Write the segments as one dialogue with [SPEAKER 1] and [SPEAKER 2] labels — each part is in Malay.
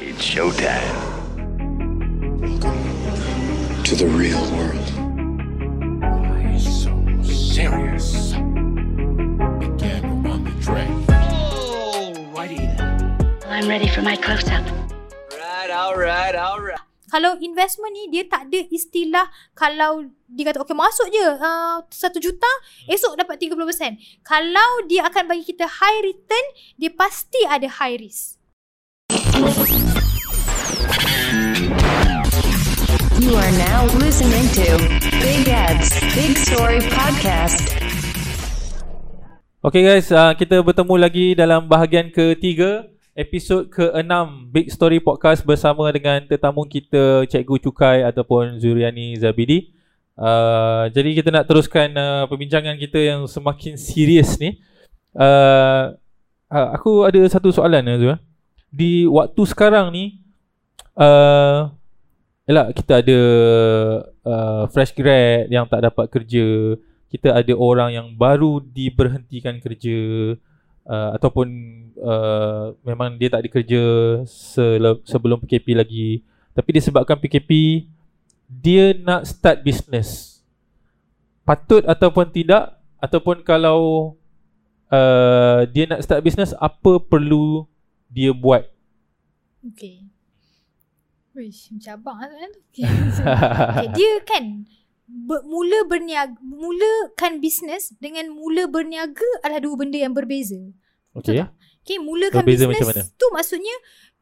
[SPEAKER 1] It's showtime.
[SPEAKER 2] to the real world.
[SPEAKER 3] Why so serious? Again on the track.
[SPEAKER 4] I'm ready for my close up.
[SPEAKER 1] Right, alright, alright.
[SPEAKER 5] Kalau investment ni dia tak ada istilah kalau dia kata okay masuk je uh, 1 juta esok dapat 30%. Kalau dia akan bagi kita high return dia pasti ada high risk.
[SPEAKER 6] You are now listening to Big Ed's Big Story Podcast.
[SPEAKER 7] Okay guys, uh, kita bertemu lagi dalam bahagian ketiga Episod ke-6 Big Story Podcast bersama dengan tetamu kita Cikgu Cukai ataupun Zuriani Zabidi. Uh, Jadi kita nak teruskan uh, perbincangan kita yang semakin serius ni. Uh, uh, Aku ada satu soalan Zul Di waktu sekarang ni uh, Yalah kita ada uh, fresh grad yang tak dapat kerja. Kita ada orang yang baru diberhentikan kerja uh, Ataupun uh, memang dia tak ada kerja sele- sebelum PKP lagi. Tapi disebabkan PKP Dia nak start business. Patut ataupun tidak Ataupun kalau uh, dia nak start business Apa perlu dia buat
[SPEAKER 5] Okay. Wish, macam abang lah kan tu. Okay. So, okay. Dia kan ber, mula berniaga, mulakan bisnes dengan mula berniaga adalah dua benda yang berbeza.
[SPEAKER 7] Okay
[SPEAKER 5] Okay, mulakan
[SPEAKER 7] Berbeza
[SPEAKER 5] bisnes tu maksudnya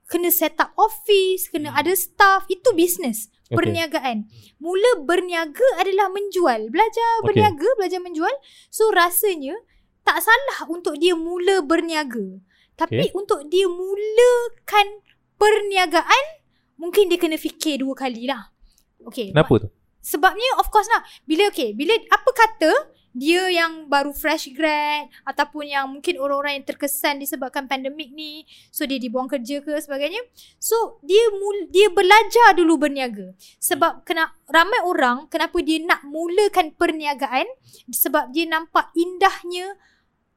[SPEAKER 5] kena set up office, kena ada staff, itu bisnes.
[SPEAKER 7] Okay.
[SPEAKER 5] Perniagaan. Mula berniaga adalah menjual. Belajar
[SPEAKER 7] Okay.
[SPEAKER 5] berniaga, belajar menjual. So rasanya tak salah untuk dia mula berniaga. Tapi
[SPEAKER 7] Okay.
[SPEAKER 5] untuk dia mulakan perniagaan, mungkin dia kena fikir dua kali lah. Okay.
[SPEAKER 7] Kenapa tu?
[SPEAKER 5] Sebabnya of course lah Bila okay Bila apa kata Dia yang baru fresh grad Ataupun yang mungkin orang-orang yang terkesan Disebabkan pandemik ni So dia dibuang kerja ke sebagainya So dia mul, dia belajar dulu berniaga Sebab kena ramai orang Kenapa dia nak mulakan perniagaan Sebab dia nampak indahnya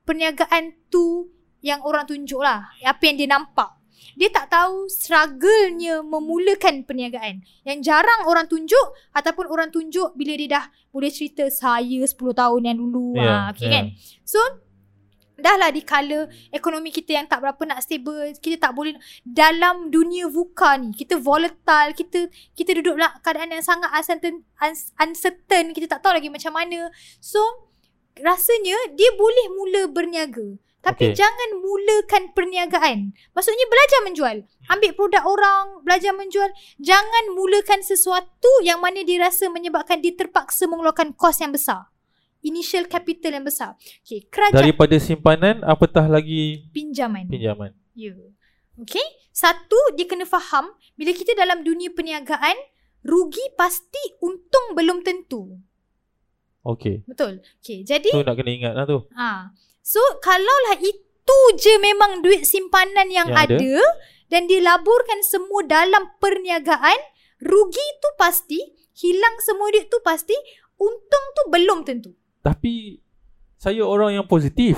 [SPEAKER 5] Perniagaan tu Yang orang tunjuk lah Apa yang dia nampak dia tak tahu struggle-nya memulakan perniagaan. Yang jarang orang tunjuk ataupun orang tunjuk bila dia dah boleh cerita saya 10 tahun yang dulu.
[SPEAKER 7] Ya,
[SPEAKER 5] Yeah, ha, okay
[SPEAKER 7] ya.
[SPEAKER 5] kan? So dah lah di kala ekonomi kita yang tak berapa nak stable, kita tak boleh dalam dunia VUCA ni, kita volatile, kita kita duduk dalam keadaan yang sangat uncertain, uncertain, kita tak tahu lagi macam mana. So rasanya dia boleh mula berniaga. Tapi okay. jangan mulakan perniagaan. Maksudnya belajar menjual. Ambil produk orang, belajar menjual. Jangan mulakan sesuatu yang mana dia rasa menyebabkan dia terpaksa mengeluarkan kos yang besar. Initial capital yang besar. Okay, kerajaan
[SPEAKER 7] Daripada simpanan apatah lagi
[SPEAKER 5] pinjaman.
[SPEAKER 7] pinjaman
[SPEAKER 5] Ya. Okay. Satu, dia kena faham bila kita dalam dunia perniagaan, rugi pasti, untung belum tentu.
[SPEAKER 7] Okay
[SPEAKER 5] Betul? Okay, jadi
[SPEAKER 7] Tu nak kena ingat lah tu
[SPEAKER 5] Ha. So kalaulah itu je memang duit simpanan yang,
[SPEAKER 7] Yang ada.
[SPEAKER 5] ada, dan dilaburkan semua dalam perniagaan, rugi tu pasti, hilang semua duit tu pasti, untung tu belum tentu.
[SPEAKER 7] Tapi Saya orang yang positif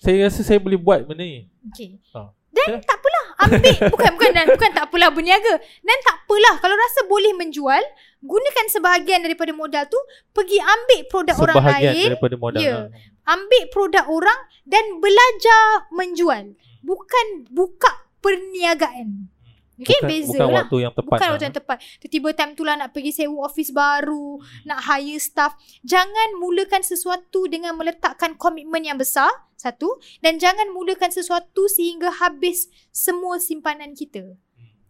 [SPEAKER 7] Saya rasa saya boleh buat benda ni
[SPEAKER 5] Okay.
[SPEAKER 7] Ha.
[SPEAKER 5] Dan
[SPEAKER 7] Eh?
[SPEAKER 5] tak apalah ambil bukan bukan dan bukan tak apalah berniaga. Dan tak apalah kalau rasa boleh menjual, gunakan sebahagian daripada modal tu pergi ambil produk orang
[SPEAKER 7] Sebahagian
[SPEAKER 5] lain,
[SPEAKER 7] daripada modal
[SPEAKER 5] Ya.
[SPEAKER 7] ha.
[SPEAKER 5] ambil produk orang dan belajar menjual. Bukan buka perniagaan. Okay,
[SPEAKER 7] bukan,
[SPEAKER 5] beza
[SPEAKER 7] bukan
[SPEAKER 5] lah.
[SPEAKER 7] waktu yang tepat
[SPEAKER 5] Bukan
[SPEAKER 7] lah.
[SPEAKER 5] waktu yang tepat. Tiba-tiba time tu lah nak pergi sewa office baru, nak hire staff. Jangan mulakan sesuatu dengan meletakkan komitmen yang besar, satu. Dan jangan mulakan sesuatu sehingga habis semua simpanan kita.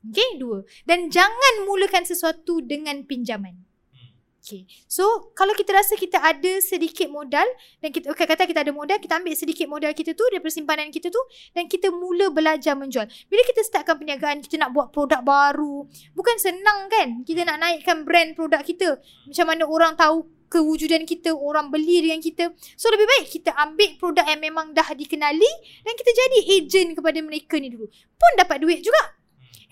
[SPEAKER 5] Okay, dua. Dan jangan mulakan sesuatu dengan pinjaman. Okay. So, kalau kita rasa kita ada sedikit modal dan kita okay, kata kita ada modal, kita ambil sedikit modal kita tu daripada simpanan kita tu dan kita mula belajar menjual. Bila kita startkan perniagaan, kita nak buat produk baru. Bukan senang kan? Kita nak naikkan brand produk kita. Macam mana orang tahu kewujudan kita, orang beli dengan kita. So lebih baik kita ambil produk yang memang dah dikenali dan kita jadi agent kepada mereka ni dulu. Pun dapat duit juga.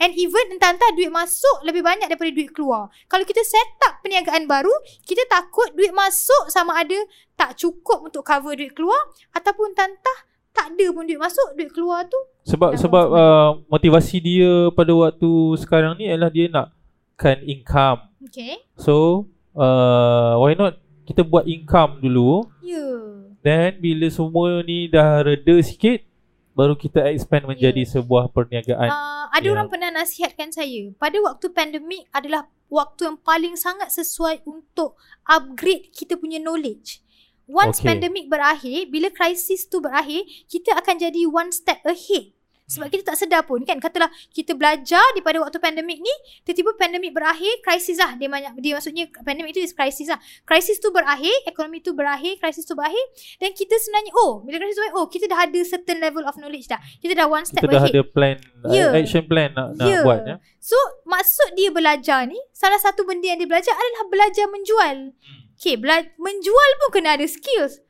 [SPEAKER 5] And even entah-entah duit masuk lebih banyak daripada duit keluar. Kalau kita set up perniagaan baru, kita takut duit masuk sama ada tak cukup untuk cover duit keluar ataupun entah-entah tak ada pun duit masuk, duit keluar tu.
[SPEAKER 7] Sebab sebab uh, motivasi dia pada waktu sekarang ni adalah dia nakkan income.
[SPEAKER 5] Okay.
[SPEAKER 7] So uh, why not kita buat income dulu
[SPEAKER 5] Ya. Yeah.
[SPEAKER 7] then bila semua ni dah reda sikit baru kita expand menjadi
[SPEAKER 5] Ya.
[SPEAKER 7] sebuah perniagaan.
[SPEAKER 5] Uh, ada
[SPEAKER 7] Ya.
[SPEAKER 5] orang pernah nasihatkan saya, pada waktu pandemik adalah waktu yang paling sangat sesuai untuk upgrade kita punya knowledge. Once
[SPEAKER 7] Okay.
[SPEAKER 5] pandemik berakhir, bila krisis tu berakhir, kita akan jadi one step ahead. Sebab kita tak sedar pun kan Katalah kita belajar daripada waktu pandemik ni Tiba-tiba pandemik berakhir Krisis lah Dia, banyak, dia maksudnya pandemik tu is krisis lah Krisis tu berakhir Ekonomi tu berakhir Krisis tu berakhir Dan kita sebenarnya Oh bila krisis tu berakhir Oh kita dah ada certain level of knowledge dah Kita dah one step
[SPEAKER 7] kita dah
[SPEAKER 5] ahead
[SPEAKER 7] ada plan
[SPEAKER 5] Ya.
[SPEAKER 7] uh, action plan nak nak
[SPEAKER 5] Ya.
[SPEAKER 7] buat ya.
[SPEAKER 5] So maksud dia belajar ni Salah satu benda yang dia belajar adalah belajar menjual
[SPEAKER 7] Hmm.
[SPEAKER 5] Okay bela- menjual pun kena ada skills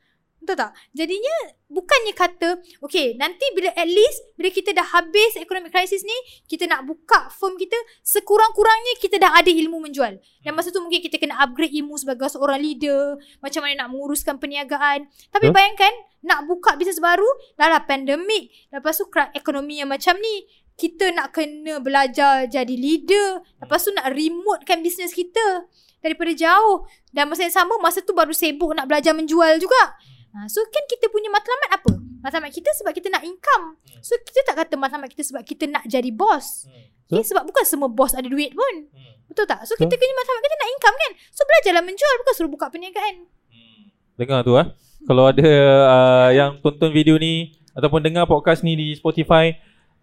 [SPEAKER 5] Betul tak? Jadinya bukannya kata Okay nanti bila at least Bila kita dah habis economic crisis ni Kita nak buka firm kita Sekurang-kurangnya kita dah ada ilmu menjual Dan masa tu mungkin kita kena upgrade ilmu sebagai seorang leader Macam mana nak menguruskan perniagaan Tapi
[SPEAKER 7] Betul.
[SPEAKER 5] bayangkan Nak buka bisnes baru Dah lah pandemik Lepas tu ekonomi yang macam ni kita nak kena belajar jadi leader. Lepas tu nak remotekan bisnes kita daripada jauh. Dan masa yang sama, masa tu baru sibuk nak belajar menjual juga. Ha, so kan kita punya matlamat apa? Matlamat kita sebab kita nak income. So kita tak kata matlamat kita sebab kita nak jadi bos. Okay, sebab bukan semua bos ada duit pun. Betul tak? So kita kena matlamat kita nak income kan? So belajarlah menjual bukan suruh buka perniagaan.
[SPEAKER 7] Dengar tu ah. Kalau ada uh, yang tonton video ni ataupun dengar podcast ni di Spotify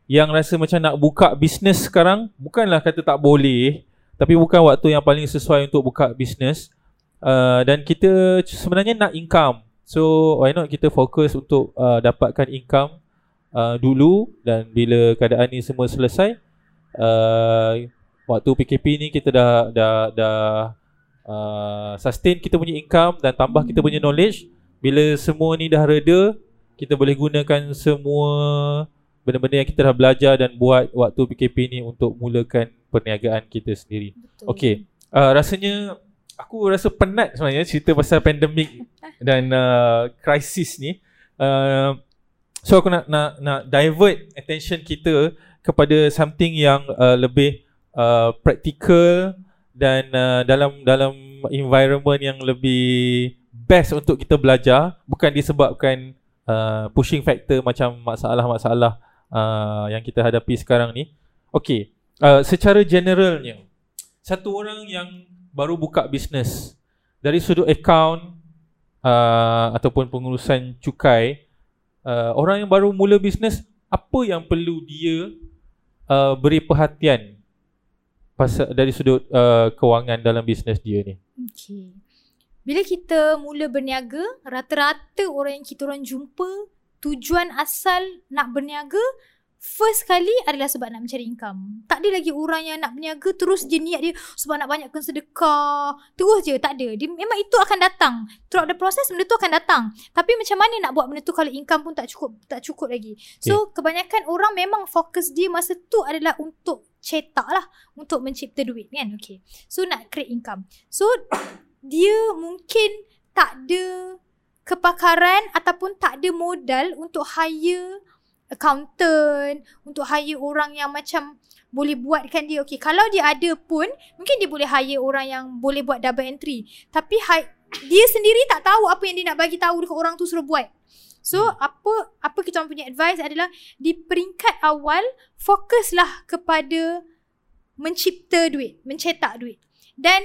[SPEAKER 7] yang rasa macam nak buka bisnes sekarang, bukanlah kata tak boleh, tapi bukan waktu yang paling sesuai untuk buka bisnes. Uh, dan kita sebenarnya nak income. So why not kita fokus untuk uh, dapatkan income uh, dulu dan bila keadaan ni semua selesai uh, waktu PKP ni kita dah dah dah uh, sustain kita punya income dan tambah kita punya knowledge bila semua ni dah reda kita boleh gunakan semua benda-benda yang kita dah belajar dan buat waktu PKP ni untuk mulakan perniagaan kita sendiri.
[SPEAKER 5] Betul.
[SPEAKER 7] Okey. Uh, rasanya aku rasa penat sebenarnya cerita pasal pandemik dan uh, krisis ni. Uh, so aku nak nak nak divert attention kita kepada something yang uh, lebih uh, practical dan uh, dalam dalam environment yang lebih best untuk kita belajar bukan disebabkan uh, pushing factor macam masalah-masalah uh, yang kita hadapi sekarang ni. Okey, uh, secara generalnya satu orang yang baru buka bisnes dari sudut account uh, ataupun pengurusan cukai uh, orang yang baru mula bisnes apa yang perlu dia uh, beri perhatian pasal dari sudut uh, kewangan dalam bisnes dia ni.
[SPEAKER 5] Okay. Bila kita mula berniaga, rata-rata orang yang kita orang jumpa, tujuan asal nak berniaga, first kali adalah sebab nak mencari income. Tak ada lagi orang yang nak berniaga terus je niat dia sebab nak banyakkan sedekah. Terus je, tak ada. Dia, memang itu akan datang. Throughout the process, benda tu akan datang. Tapi macam mana nak buat benda tu kalau income pun tak cukup tak cukup lagi. So, kebanyakan orang memang fokus dia masa tu adalah untuk cetak lah. Untuk mencipta duit kan. Okay. So, nak create income. So, dia mungkin tak ada kepakaran ataupun tak ada modal untuk hire accountant, untuk hire orang yang macam boleh buatkan dia. Okay, kalau dia ada pun, mungkin dia boleh hire orang yang boleh buat double entry. Tapi hi- dia sendiri tak tahu apa yang dia nak bagi tahu dekat orang tu suruh buat. So, apa apa kita orang punya advice adalah di peringkat awal, fokuslah kepada mencipta duit, mencetak duit. Dan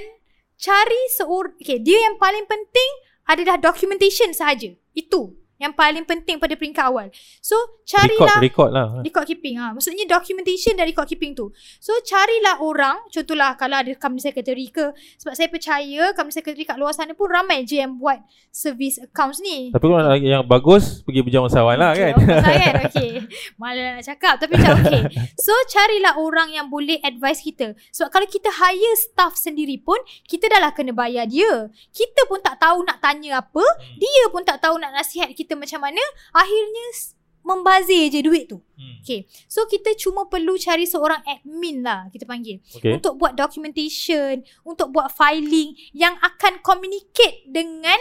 [SPEAKER 5] cari seorang, okay, dia yang paling penting adalah documentation sahaja. Itu yang paling penting pada peringkat awal. So,
[SPEAKER 7] Record
[SPEAKER 5] carilah
[SPEAKER 7] record lah.
[SPEAKER 5] record keeping ha. Maksudnya documentation dari record keeping tu. So carilah orang, contohlah kalau ada company secretary ke sebab saya percaya company secretary kat luar sana pun ramai je yang buat service accounts ni.
[SPEAKER 7] Tapi kalau nak yang bagus pergi berjamasawan lah kan.
[SPEAKER 5] Okay, of course lah kan. Okay. Malah nak cakap. Tapi macam okay. So, carilah orang yang boleh advise kita. Sebab kalau kita hire staff sendiri pun, kita dah lah kena bayar dia. Kita pun tak tahu nak tanya apa. Dia pun tak tahu nak nasihat kita macam mana. Akhirnya, membazir je duit tu.
[SPEAKER 7] Hmm.
[SPEAKER 5] Okay. So, kita cuma perlu cari seorang admin lah, kita panggil.
[SPEAKER 7] Okay.
[SPEAKER 5] Untuk buat documentation, untuk buat filing yang akan communicate dengan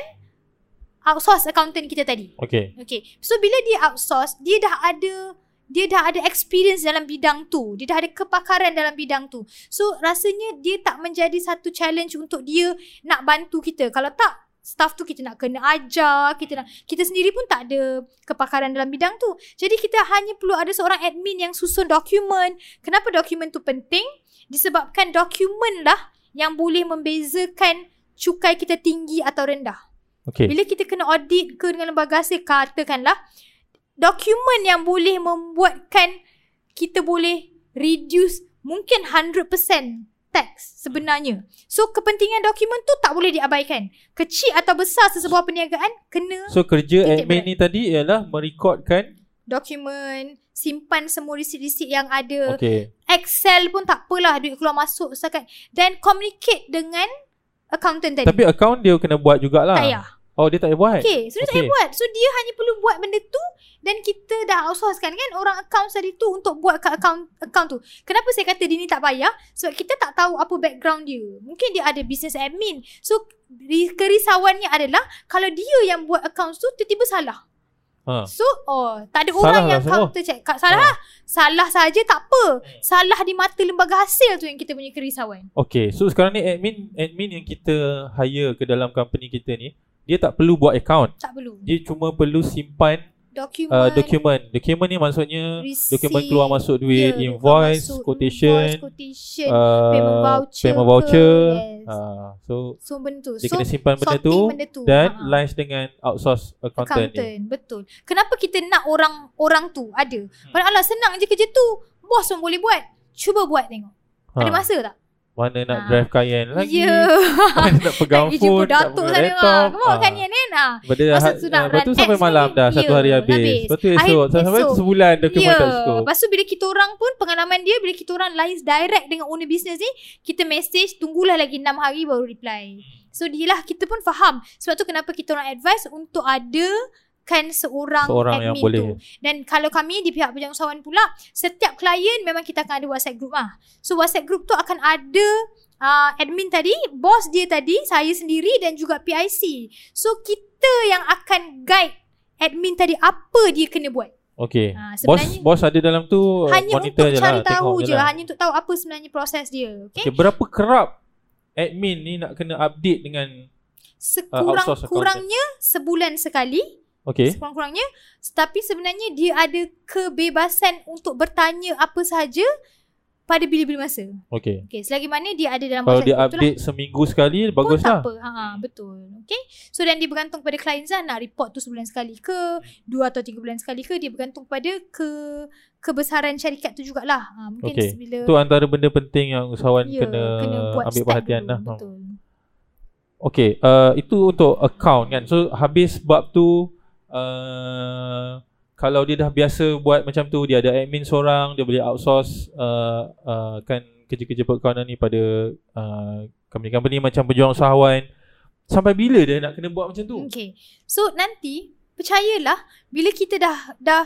[SPEAKER 5] outsource accountant kita tadi.
[SPEAKER 7] Okay.
[SPEAKER 5] Okay. So bila dia outsource, dia dah ada dia dah ada experience dalam bidang tu. Dia dah ada kepakaran dalam bidang tu. So rasanya dia tak menjadi satu challenge untuk dia nak bantu kita. Kalau tak staff tu kita nak kena ajar, kita nak kita sendiri pun tak ada kepakaran dalam bidang tu. Jadi kita hanya perlu ada seorang admin yang susun dokumen. Kenapa dokumen tu penting? Disebabkan dokumen lah yang boleh membezakan cukai kita tinggi atau rendah.
[SPEAKER 7] Okay.
[SPEAKER 5] Bila kita kena audit ke dengan lembaga hasil katakanlah dokumen yang boleh membuatkan kita boleh reduce mungkin 100% tax sebenarnya. So kepentingan dokumen tu tak boleh diabaikan. Kecil atau besar sesebuah perniagaan kena
[SPEAKER 7] So kerja admin
[SPEAKER 5] berat.
[SPEAKER 7] ni tadi ialah merekodkan
[SPEAKER 5] dokumen, simpan semua resit-resit yang ada.
[SPEAKER 7] Okay.
[SPEAKER 5] Excel pun tak apalah duit keluar masuk setakat dan communicate dengan accountant tadi.
[SPEAKER 7] Tapi account dia kena buat jugalah.
[SPEAKER 5] tak payah.
[SPEAKER 7] Oh dia tak payah buat.
[SPEAKER 5] Okay, so dia tak
[SPEAKER 7] Okay.
[SPEAKER 5] payah buat. So dia hanya perlu buat benda tu dan kita dah outsource kan kan orang account tadi tu untuk buat kat account account tu. Kenapa saya kata dia ni tak payah? Sebab kita tak tahu apa background dia. Mungkin dia ada business admin. So ri- kerisauannya adalah kalau dia yang buat account tu tiba-tiba salah.
[SPEAKER 7] Ha.
[SPEAKER 5] So oh tak ada
[SPEAKER 7] Salah
[SPEAKER 5] orang
[SPEAKER 7] lah
[SPEAKER 5] yang counter check. Kat salah
[SPEAKER 7] Ha.
[SPEAKER 5] lah. Salah saja tak apa. Salah di mata lembaga hasil tu yang kita punya kerisauan.
[SPEAKER 7] Okay. So sekarang ni admin admin yang kita hire ke dalam company kita ni dia tak perlu buat account.
[SPEAKER 5] Tak perlu.
[SPEAKER 7] Dia cuma perlu simpan
[SPEAKER 5] Dokumen.
[SPEAKER 7] uh, dokumen. Dokumen ni maksudnya
[SPEAKER 5] receipt,
[SPEAKER 7] dokumen keluar masuk duit,
[SPEAKER 5] ya,
[SPEAKER 7] invoice,
[SPEAKER 5] masuk,
[SPEAKER 7] quotation,
[SPEAKER 5] invoice, quotation
[SPEAKER 7] uh,
[SPEAKER 5] payment voucher
[SPEAKER 7] payment voucher.
[SPEAKER 5] yes.
[SPEAKER 7] Uh, so
[SPEAKER 5] So benda tu
[SPEAKER 7] dia
[SPEAKER 5] So
[SPEAKER 7] kena simpan benda tu,
[SPEAKER 5] benda tu
[SPEAKER 7] dan
[SPEAKER 5] Ha.
[SPEAKER 7] lines dengan outsource accountant, ni.
[SPEAKER 5] Accountant Betul Kenapa kita nak orang Orang tu ada
[SPEAKER 7] Hmm.
[SPEAKER 5] Padahal Allah senang je kerja tu Bos pun boleh buat Cuba buat tengok Ada
[SPEAKER 7] Ha.
[SPEAKER 5] masa tak?
[SPEAKER 7] Mana nak
[SPEAKER 5] Ha.
[SPEAKER 7] drive Cayenne lagi?
[SPEAKER 5] Ya
[SPEAKER 7] Mana nak pegang
[SPEAKER 5] Nak pergi
[SPEAKER 7] phone,
[SPEAKER 5] jumpa
[SPEAKER 7] nak
[SPEAKER 5] datuk sana
[SPEAKER 7] laptop.
[SPEAKER 5] Kamu
[SPEAKER 7] Ah.
[SPEAKER 5] kan kan ah.
[SPEAKER 7] Lepas tu,
[SPEAKER 5] Masa
[SPEAKER 7] ha,
[SPEAKER 5] tu nak
[SPEAKER 7] lepas tu sampai malam dah Satu
[SPEAKER 5] ya,
[SPEAKER 7] hari habis,
[SPEAKER 5] habis.
[SPEAKER 7] Lepas tu esok Sampai
[SPEAKER 5] esok.
[SPEAKER 7] sebulan dokumen
[SPEAKER 5] Ya
[SPEAKER 7] tak cukup
[SPEAKER 5] Lepas tu bila kita orang pun Pengalaman dia Bila kita orang liaise direct Dengan owner business ni Kita message Tunggulah lagi 6 hari Baru reply So dia lah Kita pun faham Sebab tu kenapa kita orang advise Untuk ada Kan seorang,
[SPEAKER 7] Seorang
[SPEAKER 5] admin
[SPEAKER 7] yang boleh.
[SPEAKER 5] tu. Dan kalau kami Di pihak Pejang Usahawan pula Setiap klien Memang kita akan ada WhatsApp group lah So WhatsApp group tu akan ada uh, Admin tadi Bos dia tadi Saya sendiri Dan juga PIC So kita yang akan guide Admin tadi Apa dia kena buat.
[SPEAKER 7] Okay
[SPEAKER 5] Ah,
[SPEAKER 7] Bos bos ada dalam tu
[SPEAKER 5] hanya
[SPEAKER 7] Monitor
[SPEAKER 5] untuk
[SPEAKER 7] je
[SPEAKER 5] cari
[SPEAKER 7] lah
[SPEAKER 5] tahu
[SPEAKER 7] tengok
[SPEAKER 5] je
[SPEAKER 7] lah.
[SPEAKER 5] hanya untuk tahu apa sebenarnya proses dia okey?
[SPEAKER 7] Okay, Berapa kerap Admin ni nak kena update dengan outsource
[SPEAKER 5] sekurang-kurangnya sebulan sekali
[SPEAKER 7] Okay
[SPEAKER 5] sekurang-kurangnya tapi sebenarnya dia ada kebebasan untuk bertanya apa sahaja pada bila-bila masa.
[SPEAKER 7] Okay
[SPEAKER 5] okey selagi mana dia ada dalam
[SPEAKER 7] Kalau dia update seminggu sekali
[SPEAKER 5] pun
[SPEAKER 7] Bagus
[SPEAKER 5] tak
[SPEAKER 7] lah.
[SPEAKER 5] apa. Ha, betul. Okey so dan dia bergantung pada klien Zan nak report tu sebulan sekali ke dua atau tiga bulan sekali ke dia bergantung pada ke kebesaran syarikat tu jugalah. Ha, mungkin
[SPEAKER 7] Okey.
[SPEAKER 5] bila
[SPEAKER 7] Tu antara benda penting yang usahawan
[SPEAKER 5] ya,
[SPEAKER 7] kena,
[SPEAKER 5] buat
[SPEAKER 7] ambil perhatian
[SPEAKER 5] dulu,
[SPEAKER 7] lah.
[SPEAKER 5] betul.
[SPEAKER 7] Okay, uh, itu untuk account kan. So habis bab tu uh, kalau dia dah biasa buat macam tu, dia ada admin seorang, dia boleh outsource uh, uh, kan kerja-kerja perakaunan ni pada uh, company-company macam pejuang usahawan. Sampai bila dia nak kena buat macam tu?
[SPEAKER 5] Okay. So nanti percayalah bila kita dah dah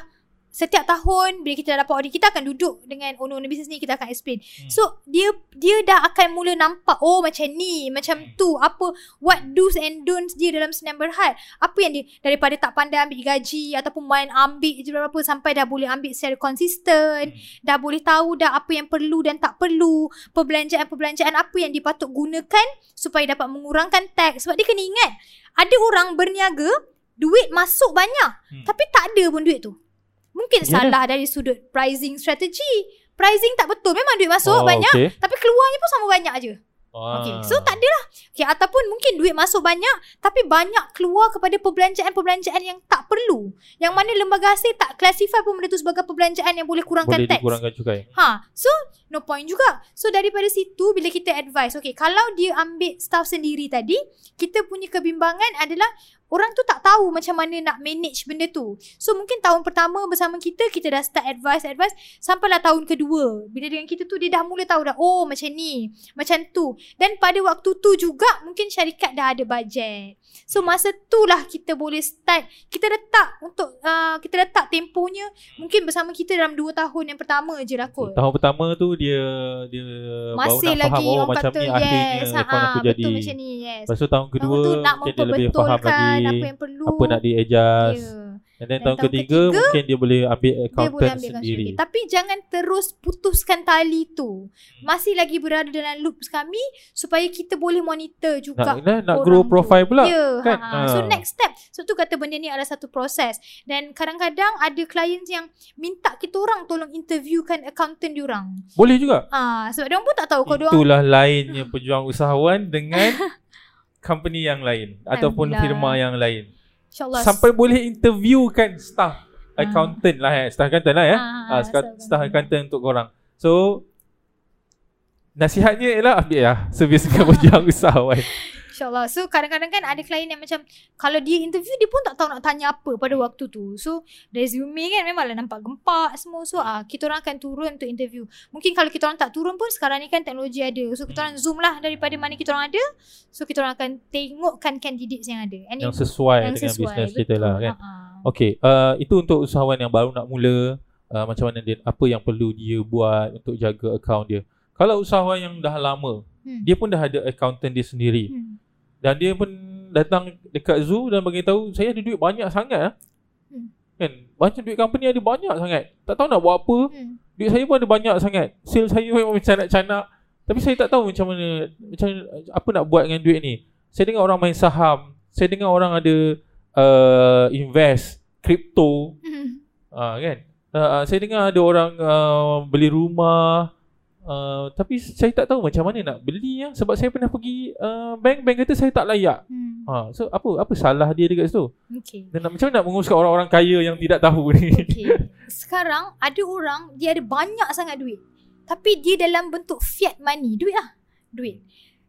[SPEAKER 5] setiap tahun bila kita dah dapat audit kita akan duduk dengan owner-owner bisnes ni kita akan explain. Hmm. So dia dia dah akan mula nampak oh macam ni, macam
[SPEAKER 7] Hmm.
[SPEAKER 5] tu, apa what do's and don'ts dia dalam Senin Berhad. Apa yang dia daripada tak pandai ambil gaji ataupun main ambil je berapa sampai dah boleh ambil secara konsisten,
[SPEAKER 7] Hmm.
[SPEAKER 5] dah boleh tahu dah apa yang perlu dan tak perlu, perbelanjaan-perbelanjaan apa yang dipatut gunakan supaya dapat mengurangkan tax. Sebab dia kena ingat, ada orang berniaga duit masuk banyak
[SPEAKER 7] Hmm.
[SPEAKER 5] tapi tak ada pun duit tu. Mungkin
[SPEAKER 7] Yalah.
[SPEAKER 5] salah dari sudut pricing strategi. Pricing tak betul. Memang duit masuk
[SPEAKER 7] Oh,
[SPEAKER 5] banyak
[SPEAKER 7] okay.
[SPEAKER 5] tapi keluarnya pun sama banyak je.
[SPEAKER 7] Ah.
[SPEAKER 5] Okay. So tak adalah. Okay, ataupun mungkin duit masuk banyak tapi banyak keluar kepada perbelanjaan-perbelanjaan yang tak perlu. Yang mana lembaga hasil tak classify pun benda tu sebagai perbelanjaan yang boleh kurangkan
[SPEAKER 7] boleh
[SPEAKER 5] tax.
[SPEAKER 7] dikurangkan cukai.
[SPEAKER 5] Ha, so no point juga. So daripada situ bila kita advise, okay, kalau dia ambil staff sendiri tadi, kita punya kebimbangan adalah orang tu tak tahu macam mana nak manage benda tu. So mungkin tahun pertama bersama kita, kita dah start advice, advice. Sampailah tahun kedua. Bila dengan kita tu, dia dah mula tahu dah, oh macam ni, macam tu. Dan pada waktu tu juga, mungkin syarikat dah ada bajet. So masa tu lah kita boleh start. Kita letak untuk, uh, kita letak tempohnya mungkin bersama kita dalam 2 tahun yang pertama je lah kot.
[SPEAKER 7] Tahun pertama tu dia dia
[SPEAKER 5] Masih
[SPEAKER 7] baru nak
[SPEAKER 5] lagi
[SPEAKER 7] faham oh macam
[SPEAKER 5] kata
[SPEAKER 7] ni
[SPEAKER 5] yes,
[SPEAKER 7] akhirnya
[SPEAKER 5] ha,
[SPEAKER 7] account aku jadi.
[SPEAKER 5] betul macam ni yes.
[SPEAKER 7] Lepas tu tahun kedua
[SPEAKER 5] tu nak
[SPEAKER 7] mungkin dia lebih faham lagi.
[SPEAKER 5] apa yang perlu.
[SPEAKER 7] apa nak di adjust.
[SPEAKER 5] Ya.
[SPEAKER 7] And then
[SPEAKER 5] Dan
[SPEAKER 7] tahun
[SPEAKER 5] tahun
[SPEAKER 7] ketiga,
[SPEAKER 5] ketiga,
[SPEAKER 7] mungkin dia boleh ambil
[SPEAKER 5] Dia
[SPEAKER 7] accountant
[SPEAKER 5] boleh ambil
[SPEAKER 7] sendiri.
[SPEAKER 5] sendiri. Tapi jangan terus putuskan tali tu. Masih lagi berada dalam loops kami supaya kita boleh monitor juga.
[SPEAKER 7] Nak, nak, nak grow
[SPEAKER 5] tu.
[SPEAKER 7] profile pula.
[SPEAKER 5] Ya,
[SPEAKER 7] kan?
[SPEAKER 5] ha. So next step. So tu kata benda ni adalah satu proses. Dan kadang-kadang ada clients yang minta kita orang tolong interviewkan accountant diorang.
[SPEAKER 7] Boleh juga.
[SPEAKER 5] Ah, sebab diorang pun tak tahu kalau diorang
[SPEAKER 7] Itulah lainnya pejuang usahawan dengan company yang lain ataupun firma yang lain.
[SPEAKER 5] insyaAllah
[SPEAKER 7] Sampai boleh interviewkan staff accountant lah eh. Staff accountant lah ya.
[SPEAKER 5] Ah,
[SPEAKER 7] Ah, staff,
[SPEAKER 5] staff
[SPEAKER 7] staff
[SPEAKER 5] accountant.
[SPEAKER 7] untuk korang. So nasihatnya ialah ambil lah servis dengan pejuang usahawan.
[SPEAKER 5] InsyaAllah So kadang-kadang kan ada klien yang macam Kalau dia interview Dia pun tak tahu nak tanya apa Pada waktu tu So resume kan Memanglah nampak gempak semua So ah kita orang akan turun untuk interview Mungkin kalau kita orang tak turun pun Sekarang ni kan teknologi ada So kita orang zoom lah Daripada mana kita orang ada So kita orang akan tengokkan candidates yang ada And
[SPEAKER 7] yang
[SPEAKER 5] it-
[SPEAKER 7] sesuai
[SPEAKER 5] yang
[SPEAKER 7] dengan
[SPEAKER 5] sesuai,
[SPEAKER 7] bisnes kita lah kan.
[SPEAKER 5] Ha-ha.
[SPEAKER 7] Okay, uh, itu untuk usahawan yang baru nak mula uh, macam mana dia apa yang perlu dia buat untuk jaga akaun dia. Kalau usahawan yang dah lama,
[SPEAKER 5] Hmm.
[SPEAKER 7] dia pun dah ada accountant dia sendiri.
[SPEAKER 5] Hmm.
[SPEAKER 7] Dan dia pun datang dekat Zoo dan bagi tahu saya ada duit banyak sangat ah.
[SPEAKER 5] Hmm.
[SPEAKER 7] Kan? Macam duit company ada banyak sangat. Tak tahu nak buat apa.
[SPEAKER 5] Hmm.
[SPEAKER 7] Duit saya pun ada banyak sangat. Sale saya memang canak-canak. Tapi saya tak tahu macam mana macam apa nak buat dengan duit ni. Saya dengar orang main saham. Saya dengar orang ada uh, invest crypto
[SPEAKER 5] Hmm.
[SPEAKER 7] uh, kan. Uh, saya dengar ada orang uh, beli rumah Uh, tapi saya tak tahu macam mana nak beli ya sebab saya pernah pergi uh, bank bank kata saya tak layak.
[SPEAKER 5] Hmm.
[SPEAKER 7] Ha so apa apa salah dia dekat situ?
[SPEAKER 5] Okay
[SPEAKER 7] Dan nak, macam mana nak menguruskan orang-orang kaya yang tidak tahu ni?
[SPEAKER 5] Okay. Sekarang ada orang dia ada banyak sangat duit. Tapi dia dalam bentuk fiat money. Duit lah. Duit.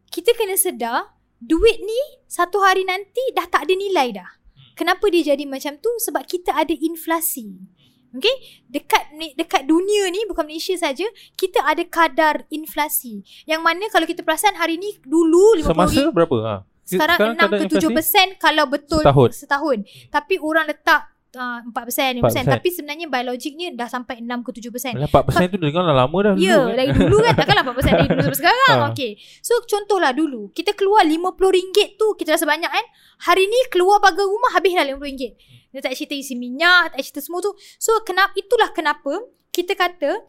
[SPEAKER 5] Kita kena sedar duit ni satu hari nanti dah tak ada nilai dah. Kenapa dia jadi macam tu? Sebab kita ada inflasi. Okay? Dekat dekat dunia ni bukan Malaysia saja, kita ada kadar inflasi. Yang mana kalau kita perasan hari ni dulu 50
[SPEAKER 7] Semasa berapa? Ha.
[SPEAKER 5] sekarang, sekarang 6
[SPEAKER 7] kadar
[SPEAKER 5] ke 7
[SPEAKER 7] inflasi?
[SPEAKER 5] persen kalau betul
[SPEAKER 7] Setahun.
[SPEAKER 5] setahun. Tapi orang letak uh, 4 persen, 5 persen.
[SPEAKER 7] 4%.
[SPEAKER 5] Tapi sebenarnya biologiknya dah sampai 6 ke 7 persen.
[SPEAKER 7] Alah 4% tu dengar dah lama dah
[SPEAKER 5] Ya,
[SPEAKER 7] dulu, kan?
[SPEAKER 5] dari dulu kan takkanlah 4 persen dari dulu sampai sekarang.
[SPEAKER 7] Ha.
[SPEAKER 5] Okey. So contohlah dulu, kita keluar RM50 tu kita rasa banyak kan. Hari ni keluar pagar rumah habis dah RM50. Dia tak cerita isi minyak, tak cerita semua tu. So kenapa itulah kenapa kita kata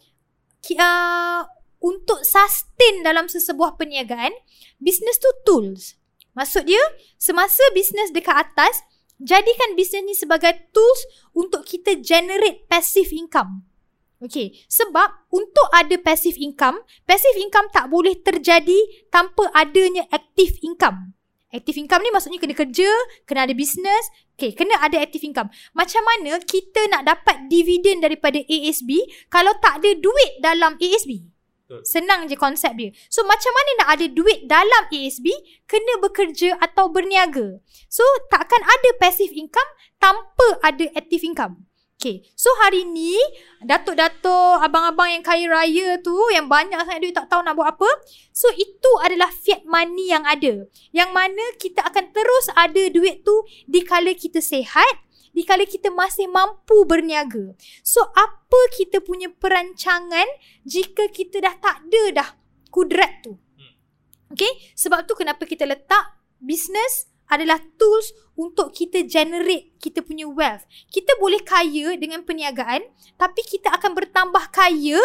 [SPEAKER 5] uh, untuk sustain dalam sesebuah perniagaan, business tu tools. Maksud dia, semasa business dekat atas, jadikan business ni sebagai tools untuk kita generate passive income. Okay, sebab untuk ada passive income, passive income tak boleh terjadi tanpa adanya active income. Active income ni maksudnya kena kerja, kena ada business, okay, kena ada active income. Macam mana kita nak dapat dividen daripada ASB kalau tak ada duit dalam ASB? Senang je konsep dia. So macam mana nak ada duit dalam ASB, kena bekerja atau berniaga. So takkan ada passive income tanpa ada active income. Okay, so hari ni datuk-datuk, abang-abang yang kaya raya tu yang banyak sangat duit tak tahu nak buat apa. So itu adalah fiat money yang ada. Yang mana kita akan terus ada duit tu dikala kita sehat, dikala kita masih mampu berniaga. So apa kita punya perancangan jika kita dah tak ada dah kudrat tu. Okay, sebab tu kenapa kita letak business adalah tools untuk kita generate kita punya wealth. Kita boleh kaya dengan perniagaan tapi kita akan bertambah kaya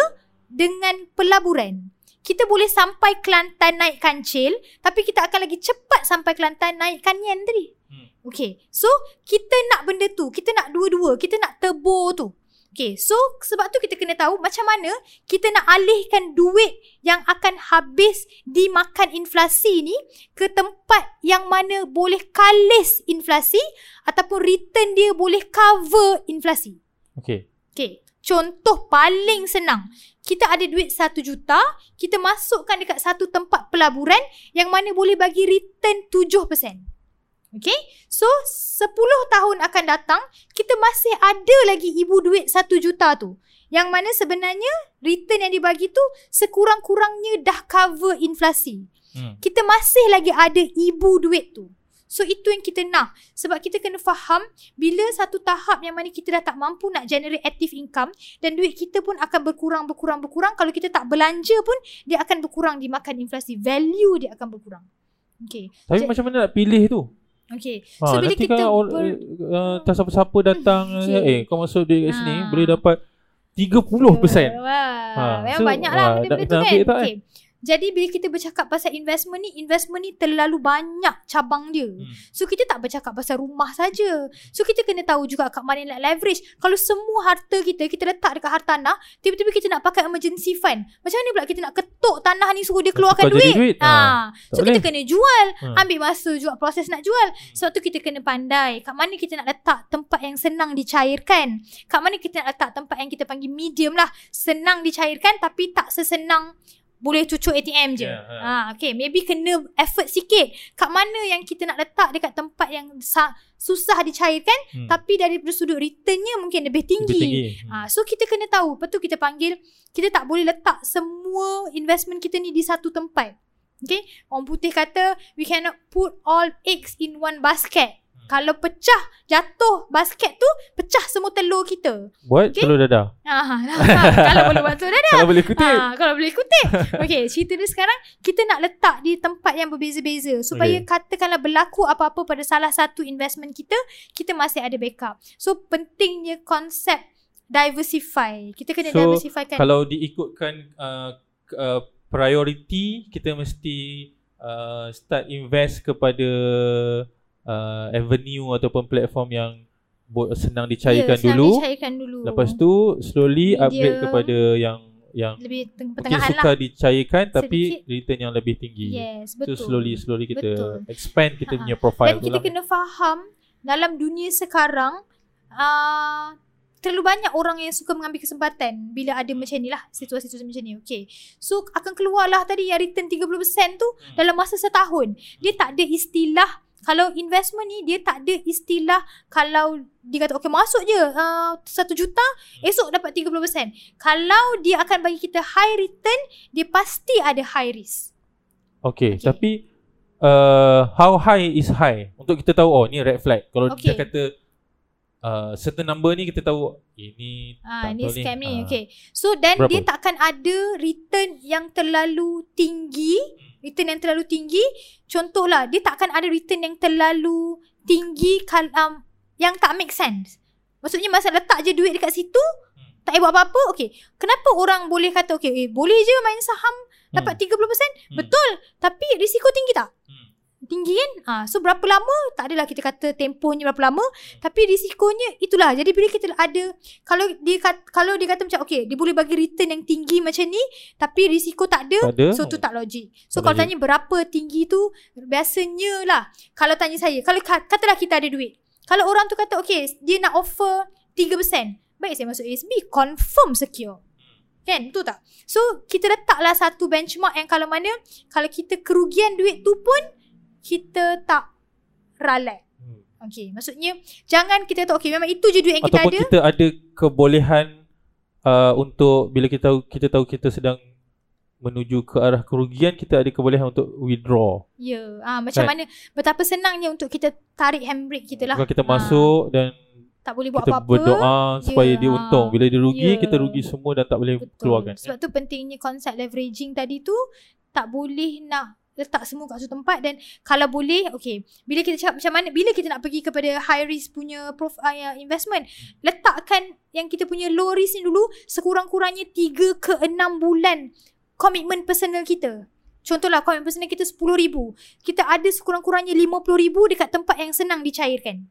[SPEAKER 5] dengan pelaburan. Kita boleh sampai Kelantan naik kancil tapi kita akan lagi cepat sampai Kelantan naik kanyan tadi.
[SPEAKER 7] Hmm.
[SPEAKER 5] Okay. So, kita nak benda tu. Kita nak dua-dua. Kita nak tebur tu. Okay. So, sebab tu kita kena tahu macam mana kita nak alihkan duit yang akan habis dimakan inflasi ni ke tempat yang mana boleh kalis inflasi ataupun return dia boleh cover inflasi.
[SPEAKER 7] Okay.
[SPEAKER 5] Okay. Contoh paling senang. Kita ada duit 1 juta, kita masukkan dekat satu tempat pelaburan yang mana boleh bagi return 7%. Okay? So, 10 tahun akan datang, kita masih ada lagi ibu duit 1 juta tu. Yang mana sebenarnya return yang dibagi tu sekurang-kurangnya dah cover inflasi.
[SPEAKER 7] Hmm.
[SPEAKER 5] Kita masih lagi ada ibu duit tu. So itu yang kita nak Sebab kita kena faham Bila satu tahap yang mana kita dah tak mampu nak generate active income Dan duit kita pun akan berkurang, berkurang, berkurang Kalau kita tak belanja pun Dia akan berkurang dimakan inflasi Value dia akan berkurang Okay
[SPEAKER 7] Tapi
[SPEAKER 5] Ja-
[SPEAKER 7] macam mana nak pilih tu?
[SPEAKER 5] Okay.
[SPEAKER 7] Ha,
[SPEAKER 5] So bila kita
[SPEAKER 7] kan
[SPEAKER 5] ber,
[SPEAKER 7] uh, tak siapa-siapa datang
[SPEAKER 5] Okay.
[SPEAKER 7] eh kau masuk duit kat sini
[SPEAKER 5] Ha.
[SPEAKER 7] boleh dapat 30%.
[SPEAKER 5] Wah,
[SPEAKER 7] Ha,
[SPEAKER 5] memang
[SPEAKER 7] so,
[SPEAKER 5] banyak lah
[SPEAKER 7] wah,
[SPEAKER 5] benda-benda tu kan.
[SPEAKER 7] tak, eh?
[SPEAKER 5] Jadi bila kita bercakap pasal investment ni, investment ni terlalu banyak cabang dia.
[SPEAKER 7] Hmm.
[SPEAKER 5] So kita tak bercakap pasal rumah saja. So kita kena tahu juga kat mana nak leverage. Kalau semua harta kita, kita letak dekat hartanah, tiba-tiba kita nak pakai emergency fund. Macam mana pula kita nak ketuk tanah ni suruh dia keluarkan
[SPEAKER 7] Tukar jadi
[SPEAKER 5] duit?
[SPEAKER 7] duit?
[SPEAKER 5] Ha.
[SPEAKER 7] Tak
[SPEAKER 5] So
[SPEAKER 7] boleh.
[SPEAKER 5] kita kena jual.
[SPEAKER 7] Hmm.
[SPEAKER 5] Ambil masa juga proses nak jual. Sebab tu kita kena pandai. Kat mana kita nak letak tempat yang senang dicairkan. Kat mana kita nak letak tempat yang kita panggil medium lah. Senang dicairkan tapi tak sesenang boleh cucuk ATM je.
[SPEAKER 7] Ya,
[SPEAKER 5] Yeah,
[SPEAKER 7] ha.
[SPEAKER 5] ha, okay, maybe kena effort sikit. Kat mana yang kita nak letak dekat tempat yang sa- susah dicairkan
[SPEAKER 7] Hmm.
[SPEAKER 5] tapi dari sudut returnnya mungkin lebih tinggi.
[SPEAKER 7] Lebih tinggi.
[SPEAKER 5] Ha, so kita kena tahu. Lepas tu kita panggil kita tak boleh letak semua investment kita ni di satu tempat. Okay. Orang putih kata we cannot put all eggs in one basket. Kalau pecah, jatuh basket tu, pecah semua telur kita.
[SPEAKER 7] Buat
[SPEAKER 5] Okay.
[SPEAKER 7] telur dadah.
[SPEAKER 5] Ah, kalau boleh buat tu dah dah.
[SPEAKER 7] Kalau boleh kutip.
[SPEAKER 5] Ha, kalau boleh kutip. Okay, cerita dia sekarang kita nak letak di tempat yang berbeza-beza supaya
[SPEAKER 7] Okay.
[SPEAKER 5] katakanlah berlaku apa-apa pada salah satu investment kita, kita masih ada backup. So pentingnya konsep diversify. Kita kena
[SPEAKER 7] So,
[SPEAKER 5] diversify kan.
[SPEAKER 7] Kalau diikutkan uh, uh, priority kita mesti uh, start invest kepada uh, avenue ataupun platform yang bo- senang dicairkan
[SPEAKER 5] ya, senang
[SPEAKER 7] dulu.
[SPEAKER 5] Dicairkan dulu.
[SPEAKER 7] Lepas tu slowly
[SPEAKER 5] Media.
[SPEAKER 7] upgrade kepada yang yang
[SPEAKER 5] lebih
[SPEAKER 7] mungkin
[SPEAKER 5] pertengahan
[SPEAKER 7] suka
[SPEAKER 5] lah.
[SPEAKER 7] dicairkan tapi
[SPEAKER 5] Sedikit.
[SPEAKER 7] return yang lebih tinggi.
[SPEAKER 5] Yes,
[SPEAKER 7] So
[SPEAKER 5] betul.
[SPEAKER 7] slowly slowly kita
[SPEAKER 5] Betul.
[SPEAKER 7] expand kita punya profile
[SPEAKER 5] Dan kita
[SPEAKER 7] lah.
[SPEAKER 5] kena faham dalam dunia sekarang uh, terlalu banyak orang yang suka mengambil kesempatan bila ada macam ni lah situasi-situasi macam ni. Okay. So akan keluarlah tadi yang return 30% tu
[SPEAKER 7] Hmm.
[SPEAKER 5] dalam masa setahun. Dia tak ada istilah kalau investment ni dia tak ada istilah kalau dia kata okay masuk je uh, 1 juta esok dapat 30%. Kalau dia akan bagi kita high return dia pasti ada high risk.
[SPEAKER 7] Okay,
[SPEAKER 5] Okay.
[SPEAKER 7] tapi uh, how high is high? Untuk kita tahu oh ni red flag. Kalau
[SPEAKER 5] Okay.
[SPEAKER 7] dia kata uh, certain number ni kita tahu ini
[SPEAKER 5] Ah,
[SPEAKER 7] tak
[SPEAKER 5] ni
[SPEAKER 7] betul
[SPEAKER 5] scam ni.
[SPEAKER 7] Ah.
[SPEAKER 5] Okay. So then
[SPEAKER 7] Berapa?
[SPEAKER 5] dia takkan ada return yang terlalu tinggi, return yang terlalu tinggi. Contohlah, dia takkan ada return yang terlalu tinggi kal um, yang tak make sense. Maksudnya masa letak je duit dekat situ,
[SPEAKER 7] Hmm.
[SPEAKER 5] tak payah buat apa-apa. Okay. Kenapa orang boleh kata, okay, eh, boleh je main saham dapat 30%?
[SPEAKER 7] Hmm.
[SPEAKER 5] Betul. Tapi risiko tinggi tak?
[SPEAKER 7] Hmm.
[SPEAKER 5] Tinggi kan? Ha, So berapa lama? Tak adalah kita kata Tempohnya berapa lama Tapi risikonya Itulah. Jadi bila kita ada Kalau dia kata, Kalau dia kata macam Okay dia boleh bagi return yang tinggi Macam ni Tapi risiko tak ada,
[SPEAKER 7] Tak ada.
[SPEAKER 5] So tu tak logik. So
[SPEAKER 7] Tak
[SPEAKER 5] kalau
[SPEAKER 7] logik.
[SPEAKER 5] tanya berapa tinggi tu Biasanya lah Kalau tanya saya Kalau ka- katalah kita ada duit. Kalau orang tu kata Okay dia nak offer 3% Baik saya masuk ASB Confirm secure. Kan? Betul tak? So kita letaklah satu benchmark Yang kalau mana Kalau kita kerugian duit tu pun kita tak ralat.
[SPEAKER 7] Hmm.
[SPEAKER 5] Okay, maksudnya jangan kita tahu okay memang itu je duit yang kita
[SPEAKER 7] Ataupun
[SPEAKER 5] ada.
[SPEAKER 7] kita ada kebolehan uh, untuk bila kita tahu kita tahu kita sedang menuju ke arah kerugian kita ada kebolehan untuk withdraw.
[SPEAKER 5] Ya, ah macam
[SPEAKER 7] Kan?
[SPEAKER 5] mana betapa senangnya untuk kita tarik handbrake kita lah.
[SPEAKER 7] Bukan kita
[SPEAKER 5] Ah,
[SPEAKER 7] masuk dan
[SPEAKER 5] tak boleh buat
[SPEAKER 7] kita
[SPEAKER 5] apa-apa.
[SPEAKER 7] berdoa supaya
[SPEAKER 5] Ya,
[SPEAKER 7] dia untung. Bila dia rugi
[SPEAKER 5] Ya.
[SPEAKER 7] kita rugi semua dan tak boleh
[SPEAKER 5] Betul.
[SPEAKER 7] keluarkan.
[SPEAKER 5] Sebab tu pentingnya konsep leveraging tadi tu tak boleh nak letak semua kat satu tempat dan kalau boleh okay bila kita cakap macam mana bila kita nak pergi kepada high risk punya prof, uh, investment letakkan yang kita punya low risk ni dulu sekurang-kurangnya 3 ke 6 bulan komitmen personal kita. Contohlah komitmen personal kita RM10,000 kita ada sekurang-kurangnya RM50,000 dekat tempat yang senang dicairkan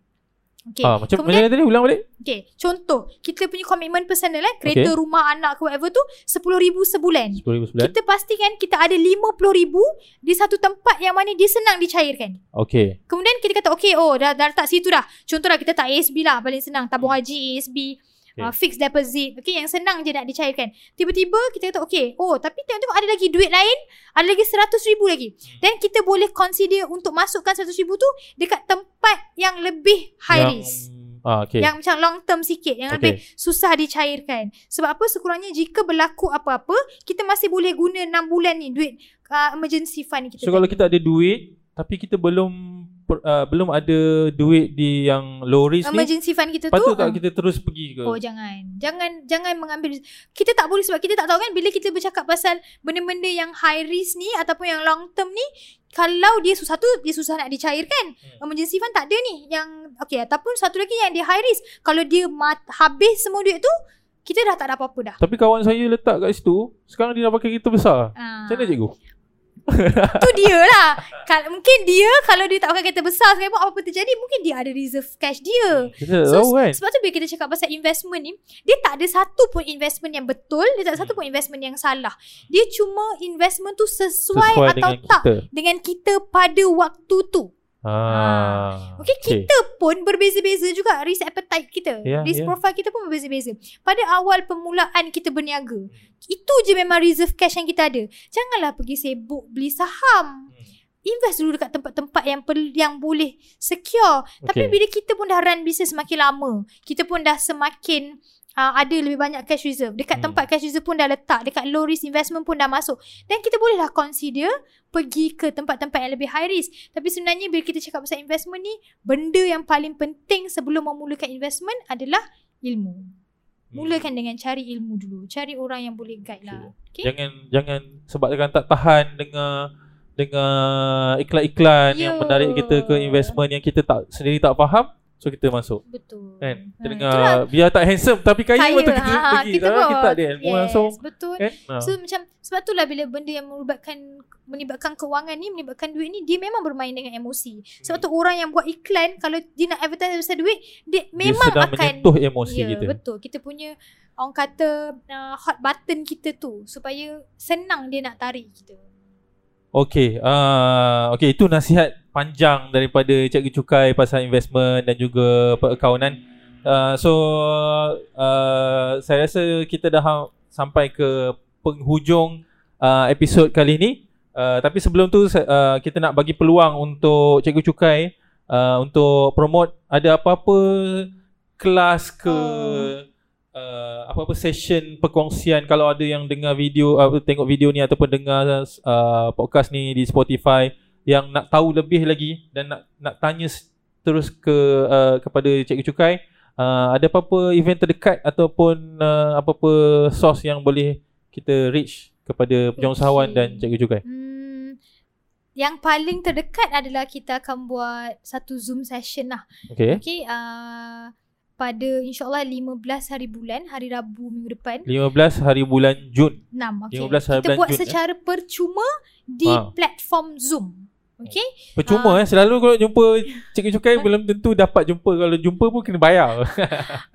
[SPEAKER 5] Okay.
[SPEAKER 7] Ah, macam
[SPEAKER 5] Kemudian
[SPEAKER 7] macam mana tadi ulang balik?
[SPEAKER 5] Okay, contoh kita punya komitmen personal eh, kereta,
[SPEAKER 7] Okay.
[SPEAKER 5] rumah, anak ke whatever tu RM10,000 sebulan.
[SPEAKER 7] 10,000 sebulan.
[SPEAKER 5] Kita pastikan kita ada RM50,000 di satu tempat yang mana dia senang dicairkan.
[SPEAKER 7] Okey.
[SPEAKER 5] Kemudian kita kata okay oh dah, dah letak situ dah. Contohlah kita tak ASB lah paling senang. Tabung haji ASB.
[SPEAKER 7] Okay.
[SPEAKER 5] Uh, fixed deposit. Okay yang senang je nak dicairkan. Tiba-tiba kita kata okay Oh tapi tengok-tengok ada lagi duit lain Ada lagi RM100,000 lagi. Dan kita boleh consider Untuk masukkan RM100,000 tu Dekat tempat yang lebih high
[SPEAKER 7] yang,
[SPEAKER 5] risk.
[SPEAKER 7] Ah, okey.
[SPEAKER 5] yang macam long term sikit Yang
[SPEAKER 7] Okay.
[SPEAKER 5] lebih susah dicairkan. Sebab apa? Sekurangnya Jika berlaku apa-apa Kita masih boleh guna 6 bulan ni Duit uh, emergency fund kita
[SPEAKER 7] So kalau kita ada duit tapi kita belum per, uh, belum ada duit di yang low risk ni
[SPEAKER 5] Emergency fund kita tu
[SPEAKER 7] patut tak
[SPEAKER 5] ah.
[SPEAKER 7] kita terus pergi ke?
[SPEAKER 5] Oh jangan. Jangan Jangan mengambil Kita tak boleh sebab kita tak tahu kan Bila kita bercakap pasal Benda-benda yang high risk ni Ataupun yang long term ni Kalau dia susah tu Dia susah nak dicairkan.
[SPEAKER 7] Hmm.
[SPEAKER 5] Emergency fund tak ada ni Yang Okay ataupun satu lagi yang dia high risk. Kalau dia mat, habis semua duit tu Kita dah tak ada apa-apa dah.
[SPEAKER 7] Tapi kawan saya letak kat situ sekarang dia dah pakai kereta besar.
[SPEAKER 5] Ah.
[SPEAKER 7] macam mana cikgu
[SPEAKER 5] Tu dia lah Kal- Mungkin dia Kalau dia tak pakai kereta besar sekalipun Apa-apa terjadi Mungkin dia ada reserve cash dia
[SPEAKER 7] kita
[SPEAKER 5] So,
[SPEAKER 7] tahu kan
[SPEAKER 5] Sebab tu bila kita cakap pasal investment ni, dia tak ada satu pun investment yang betul, dia tak ada satu pun investment yang salah. Dia cuma investment tu sesuai,
[SPEAKER 7] Sesuai
[SPEAKER 5] atau
[SPEAKER 7] dengan
[SPEAKER 5] tak
[SPEAKER 7] kita.
[SPEAKER 5] dengan kita pada waktu tu.
[SPEAKER 7] Ah
[SPEAKER 5] Okay, kita pun berbeza-beza juga risk appetite kita.
[SPEAKER 7] Ya,
[SPEAKER 5] risk
[SPEAKER 7] ya.
[SPEAKER 5] profile kita pun berbeza-beza. Pada awal permulaan kita berniaga, itu je memang reserve cash yang kita ada. Janganlah pergi sibuk beli saham. Invest dulu dekat tempat-tempat yang per, yang boleh secure. Tapi
[SPEAKER 7] Okay.
[SPEAKER 5] bila kita pun dah run business semakin lama, kita pun dah semakin uh, ada lebih banyak cash reserve. Dekat
[SPEAKER 7] Hmm.
[SPEAKER 5] tempat cash reserve pun dah letak, dekat low risk investment pun dah masuk. Dan kita bolehlah consider pergi ke tempat-tempat yang lebih high risk. Tapi sebenarnya bila kita cakap pasal investment ni, benda yang paling penting sebelum memulakan investment adalah ilmu.
[SPEAKER 7] Hmm.
[SPEAKER 5] Mulakan dengan cari ilmu dulu. Cari orang yang boleh guide lah. Okay?
[SPEAKER 7] Jangan jangan sebab dengan tak tahan dengan dengan iklan-iklan yang
[SPEAKER 5] Ya.
[SPEAKER 7] menarik kita ke investment yang kita tak sendiri tak faham so kita masuk
[SPEAKER 5] Betul.
[SPEAKER 7] kan kita
[SPEAKER 5] Ha,
[SPEAKER 7] dengar
[SPEAKER 5] itulah
[SPEAKER 7] biar tak handsome tapi kaya,
[SPEAKER 5] kaya.
[SPEAKER 7] betul kita
[SPEAKER 5] Ha,
[SPEAKER 7] pergi
[SPEAKER 5] kita pun.
[SPEAKER 7] kita tak ada ilmu
[SPEAKER 5] yes,
[SPEAKER 7] langsung
[SPEAKER 5] Betul.
[SPEAKER 7] kan ha.
[SPEAKER 5] So macam sebab itulah bila benda yang melibatkan melibatkan kewangan ni, melibatkan duit ni dia memang bermain dengan emosi. Sebab tu orang yang buat iklan kalau dia nak advertise pasal duit, dia
[SPEAKER 7] dia
[SPEAKER 5] memang
[SPEAKER 7] sedang
[SPEAKER 5] akan
[SPEAKER 7] menyentuh emosi
[SPEAKER 5] ya,
[SPEAKER 7] kita
[SPEAKER 5] betul. Kita punya orang kata uh, hot button kita tu supaya senang dia nak tarik kita.
[SPEAKER 7] Okey, uh, okey itu nasihat panjang daripada Cikgu Cukai pasal investment dan juga perakaunan. Uh, so uh, saya rasa kita dah ha- sampai ke penghujung uh, episod kali ini. Uh, tapi sebelum tu uh, kita nak bagi peluang untuk Cikgu Cukai uh, untuk promote ada apa-apa kelas ke uh, apa-apa session perkongsian kalau ada yang dengar video uh, tengok video ni ataupun dengar uh, podcast ni di Spotify yang nak tahu lebih lagi dan nak nak tanya terus ke uh, kepada Cikgu Cukai uh, ada apa-apa event terdekat ataupun uh, apa-apa source yang boleh kita reach kepada pengusahawan
[SPEAKER 5] Okey.
[SPEAKER 7] dan Cikgu Cukai.
[SPEAKER 5] Hmm, yang paling terdekat adalah kita akan buat satu Zoom session lah.
[SPEAKER 7] Okey.
[SPEAKER 5] Okay, uh, pada insyaAllah 15 hari bulan, hari Rabu minggu depan.
[SPEAKER 7] 15 hari bulan Jun.
[SPEAKER 5] 6, okay.
[SPEAKER 7] 15 hari
[SPEAKER 5] Kita
[SPEAKER 7] bulan
[SPEAKER 5] buat
[SPEAKER 7] Jun, eh?
[SPEAKER 5] secara percuma di
[SPEAKER 7] Ha.
[SPEAKER 5] platform Zoom. Okay.
[SPEAKER 7] Percuma
[SPEAKER 5] Ah.
[SPEAKER 7] eh selalu kalau jumpa Cikgu Cukai belum tentu dapat jumpa kalau jumpa pun kena bayar.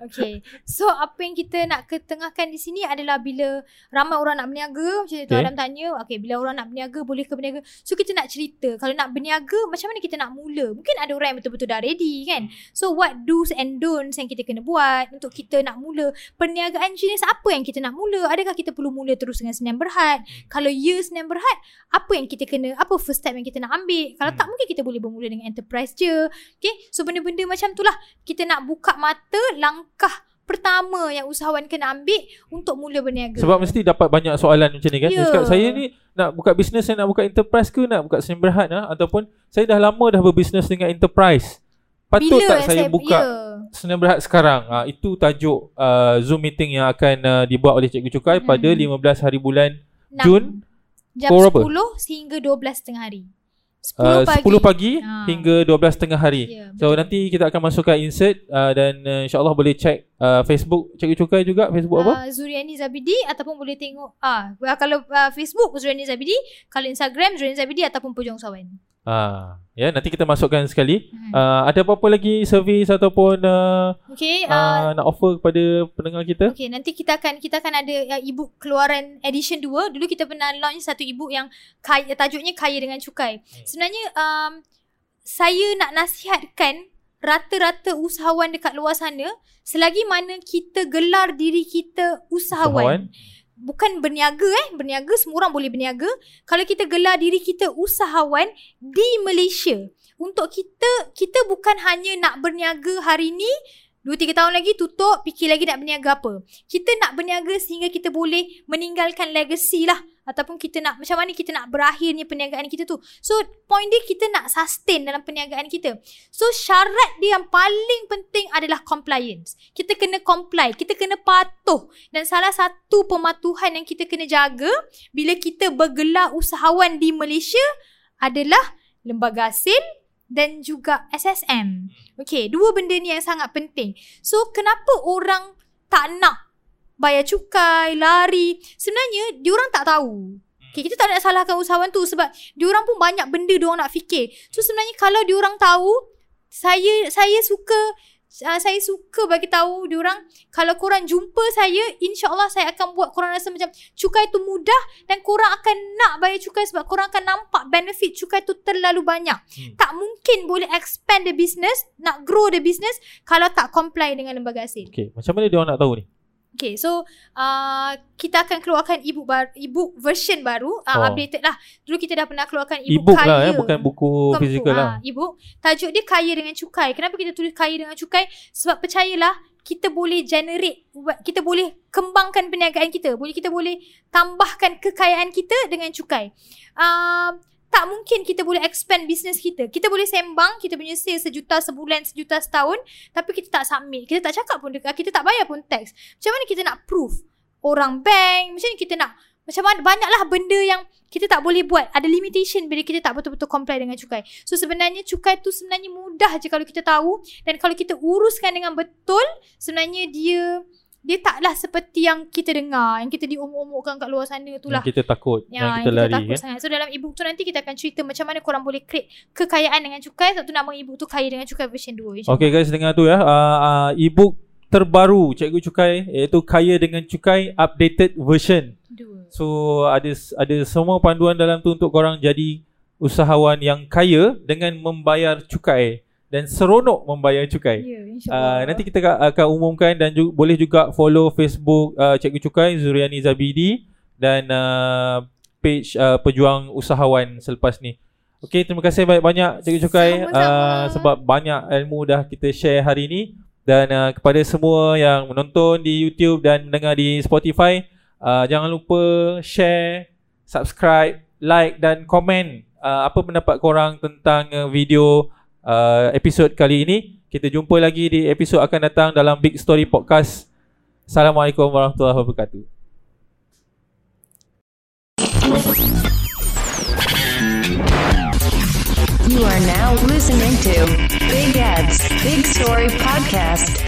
[SPEAKER 5] Okay. So apa yang kita nak ketengahkan di sini adalah bila ramai orang nak berniaga, macam tu
[SPEAKER 7] Okay.
[SPEAKER 5] Adam tanya, okay bila orang nak berniaga boleh ke berniaga? So kita nak cerita, kalau nak berniaga macam mana kita nak mula? Mungkin ada orang yang betul-betul dah ready kan. So what do's and don'ts yang kita kena buat untuk kita nak mula? Perniagaan jenis apa yang kita nak mula? Adakah kita perlu mula terus dengan Senin Berhad? Kalau ya Senin Berhad, apa yang kita kena, apa first step yang kita nak ambil? Kalau tak mungkin kita boleh bermula dengan enterprise je. Okay. So benda-benda macam tu lah kita nak buka mata langkah pertama yang usahawan kena ambil untuk mula berniaga.
[SPEAKER 7] Sebab mesti dapat banyak soalan macam ni kan. Dia
[SPEAKER 5] Ya.
[SPEAKER 7] cakap saya ni nak buka bisnes saya nak buka enterprise ke nak buka Senin Berhad ah ataupun saya dah lama dah berbisnes dengan enterprise. Patut tak saya buka
[SPEAKER 5] Ya.
[SPEAKER 7] Senin Berhad sekarang? Ah itu tajuk uh, Zoom meeting yang akan uh, dibuat oleh Cikgu Cukai
[SPEAKER 5] Hmm.
[SPEAKER 7] pada 15 hari bulan
[SPEAKER 5] Enam.
[SPEAKER 7] Jun
[SPEAKER 5] jam
[SPEAKER 7] pukul berapa?
[SPEAKER 5] 10 sehingga 12 tengah hari. 10
[SPEAKER 7] uh,
[SPEAKER 5] pagi.
[SPEAKER 7] 10 pagi
[SPEAKER 5] Ah.
[SPEAKER 7] hingga 12 tengah hari.
[SPEAKER 5] Ya,
[SPEAKER 7] So nanti kita akan masukkan insert uh, dan uh, insyaAllah boleh check uh, Facebook Cikgu Cukai juga Facebook apa?
[SPEAKER 5] Uh, Zuriani Zabidi ataupun boleh tengok ah uh, kalau uh, Facebook Zuriani Zabidi, kalau Instagram Zuriani Zabidi ataupun Pujung Sawan.
[SPEAKER 7] Ah, ya nanti kita masukkan sekali.
[SPEAKER 5] Hmm.
[SPEAKER 7] Uh, ada apa-apa lagi servis ataupun uh,
[SPEAKER 5] Okay, uh,
[SPEAKER 7] uh, nak offer kepada pendengar kita?
[SPEAKER 5] Okay, nanti kita akan kita akan ada uh, ebook keluaran edition 2. Dulu kita pernah launch satu ebook yang kaya, tajuknya Kaya dengan Cukai. Sebenarnya um, saya nak nasihatkan rata-rata usahawan dekat luar sana selagi mana kita gelar diri kita usahawan. Bukan berniaga eh, berniaga semua orang boleh berniaga. Kalau kita gelar diri kita usahawan di Malaysia. Untuk kita kita bukan hanya nak berniaga hari ni 2-3 tahun lagi tutup Fikir lagi nak berniaga apa Kita nak berniaga Sehingga kita boleh Meninggalkan legacy lah ataupun kita nak macam mana kita nak berakhirnya perniagaan kita tu. So point dia kita nak sustain dalam perniagaan kita. So syarat dia yang paling penting adalah compliance. Kita kena comply, kita kena patuh dan salah satu pematuhan yang kita kena jaga bila kita bergelar usahawan di Malaysia adalah lembaga hasil dan juga SSM. Okay, dua benda ni yang sangat penting. So, kenapa orang tak nak bayar cukai, lari? Sebenarnya, diorang tak tahu. Okay, kita tak nak salahkan usahawan tu sebab diorang pun banyak benda diorang nak fikir. So, sebenarnya kalau diorang tahu, saya saya suka uh, saya suka bagi tahu diorang kalau korang jumpa saya insyaallah saya akan buat korang rasa macam cukai tu mudah dan korang akan nak bayar cukai sebab korang akan nampak benefit cukai tu terlalu banyak. Hmm. Tak mungkin boleh expand the business, nak grow the business kalau tak comply dengan lembaga hasil.
[SPEAKER 7] Okay, macam mana dia orang nak tahu ni?
[SPEAKER 5] Okay, so uh, kita akan keluarkan ebook baru, ebook version baru, uh,
[SPEAKER 7] Oh.
[SPEAKER 5] updated lah. Dulu kita dah pernah keluarkan ebook,
[SPEAKER 7] E-book
[SPEAKER 5] kaya.
[SPEAKER 7] lah eh, bukan buku
[SPEAKER 5] Bukan
[SPEAKER 7] fizikal
[SPEAKER 5] buku,
[SPEAKER 7] lah.
[SPEAKER 5] ah, ebook. Tajuk dia kaya dengan cukai. Kenapa kita tulis kaya dengan cukai? Sebab percayalah kita boleh generate kita boleh kembangkan perniagaan kita. Boleh kita boleh tambahkan kekayaan kita dengan cukai. Uh, tak mungkin kita boleh expand business kita. Kita boleh sembang, kita punya sales sejuta sebulan, sejuta setahun, tapi kita tak submit. Kita tak cakap pun dekat, kita tak bayar pun tax. Macam mana kita nak proof? Orang bank, macam mana kita nak macam mana banyaklah benda yang kita tak boleh buat. Ada limitation bila kita tak betul-betul comply dengan cukai. So sebenarnya cukai tu sebenarnya mudah je kalau kita tahu dan kalau kita uruskan dengan betul, sebenarnya dia dia taklah seperti yang kita dengar, yang kita diomong-omongkan kat luar sana tu lah.
[SPEAKER 7] Yang kita takut,
[SPEAKER 5] Ya,
[SPEAKER 7] yang kita lari
[SPEAKER 5] takut
[SPEAKER 7] kan.
[SPEAKER 5] sangat. So dalam ebook tu nanti kita akan cerita macam mana korang boleh create kekayaan dengan cukai. Sebab tu nama ebook tu Kaya dengan Cukai version 2. insyaAllah.
[SPEAKER 7] Okay guys dengar tu ya uh, uh, E-book terbaru Cikgu Cukai Iaitu Kaya dengan Cukai Updated version
[SPEAKER 5] Dua.
[SPEAKER 7] So ada ada semua panduan dalam tu Untuk korang jadi Usahawan yang kaya Dengan membayar cukai Dan seronok membayar cukai
[SPEAKER 5] Ya,
[SPEAKER 7] Uh,
[SPEAKER 5] insyaAllah.
[SPEAKER 7] nanti kita ka- akan umumkan dan ju- boleh juga follow Facebook uh, Cikgu Cukai Zuriani Zabidi dan uh, page uh, pejuang usahawan selepas ni. Okey, terima kasih banyak-banyak Cikgu Cukai
[SPEAKER 5] Sama-sama.
[SPEAKER 7] uh, sebab banyak ilmu dah kita share hari ni dan uh, kepada semua yang menonton di YouTube dan mendengar di Spotify, uh, jangan lupa share, subscribe, like dan komen uh, apa pendapat korang tentang uh, video uh, episod kali ini. Kita jumpa lagi di episod akan datang dalam Big Story Podcast. Assalamualaikum warahmatullahi wabarakatuh.
[SPEAKER 6] You are now listening to Big Ed's Big Story Podcast.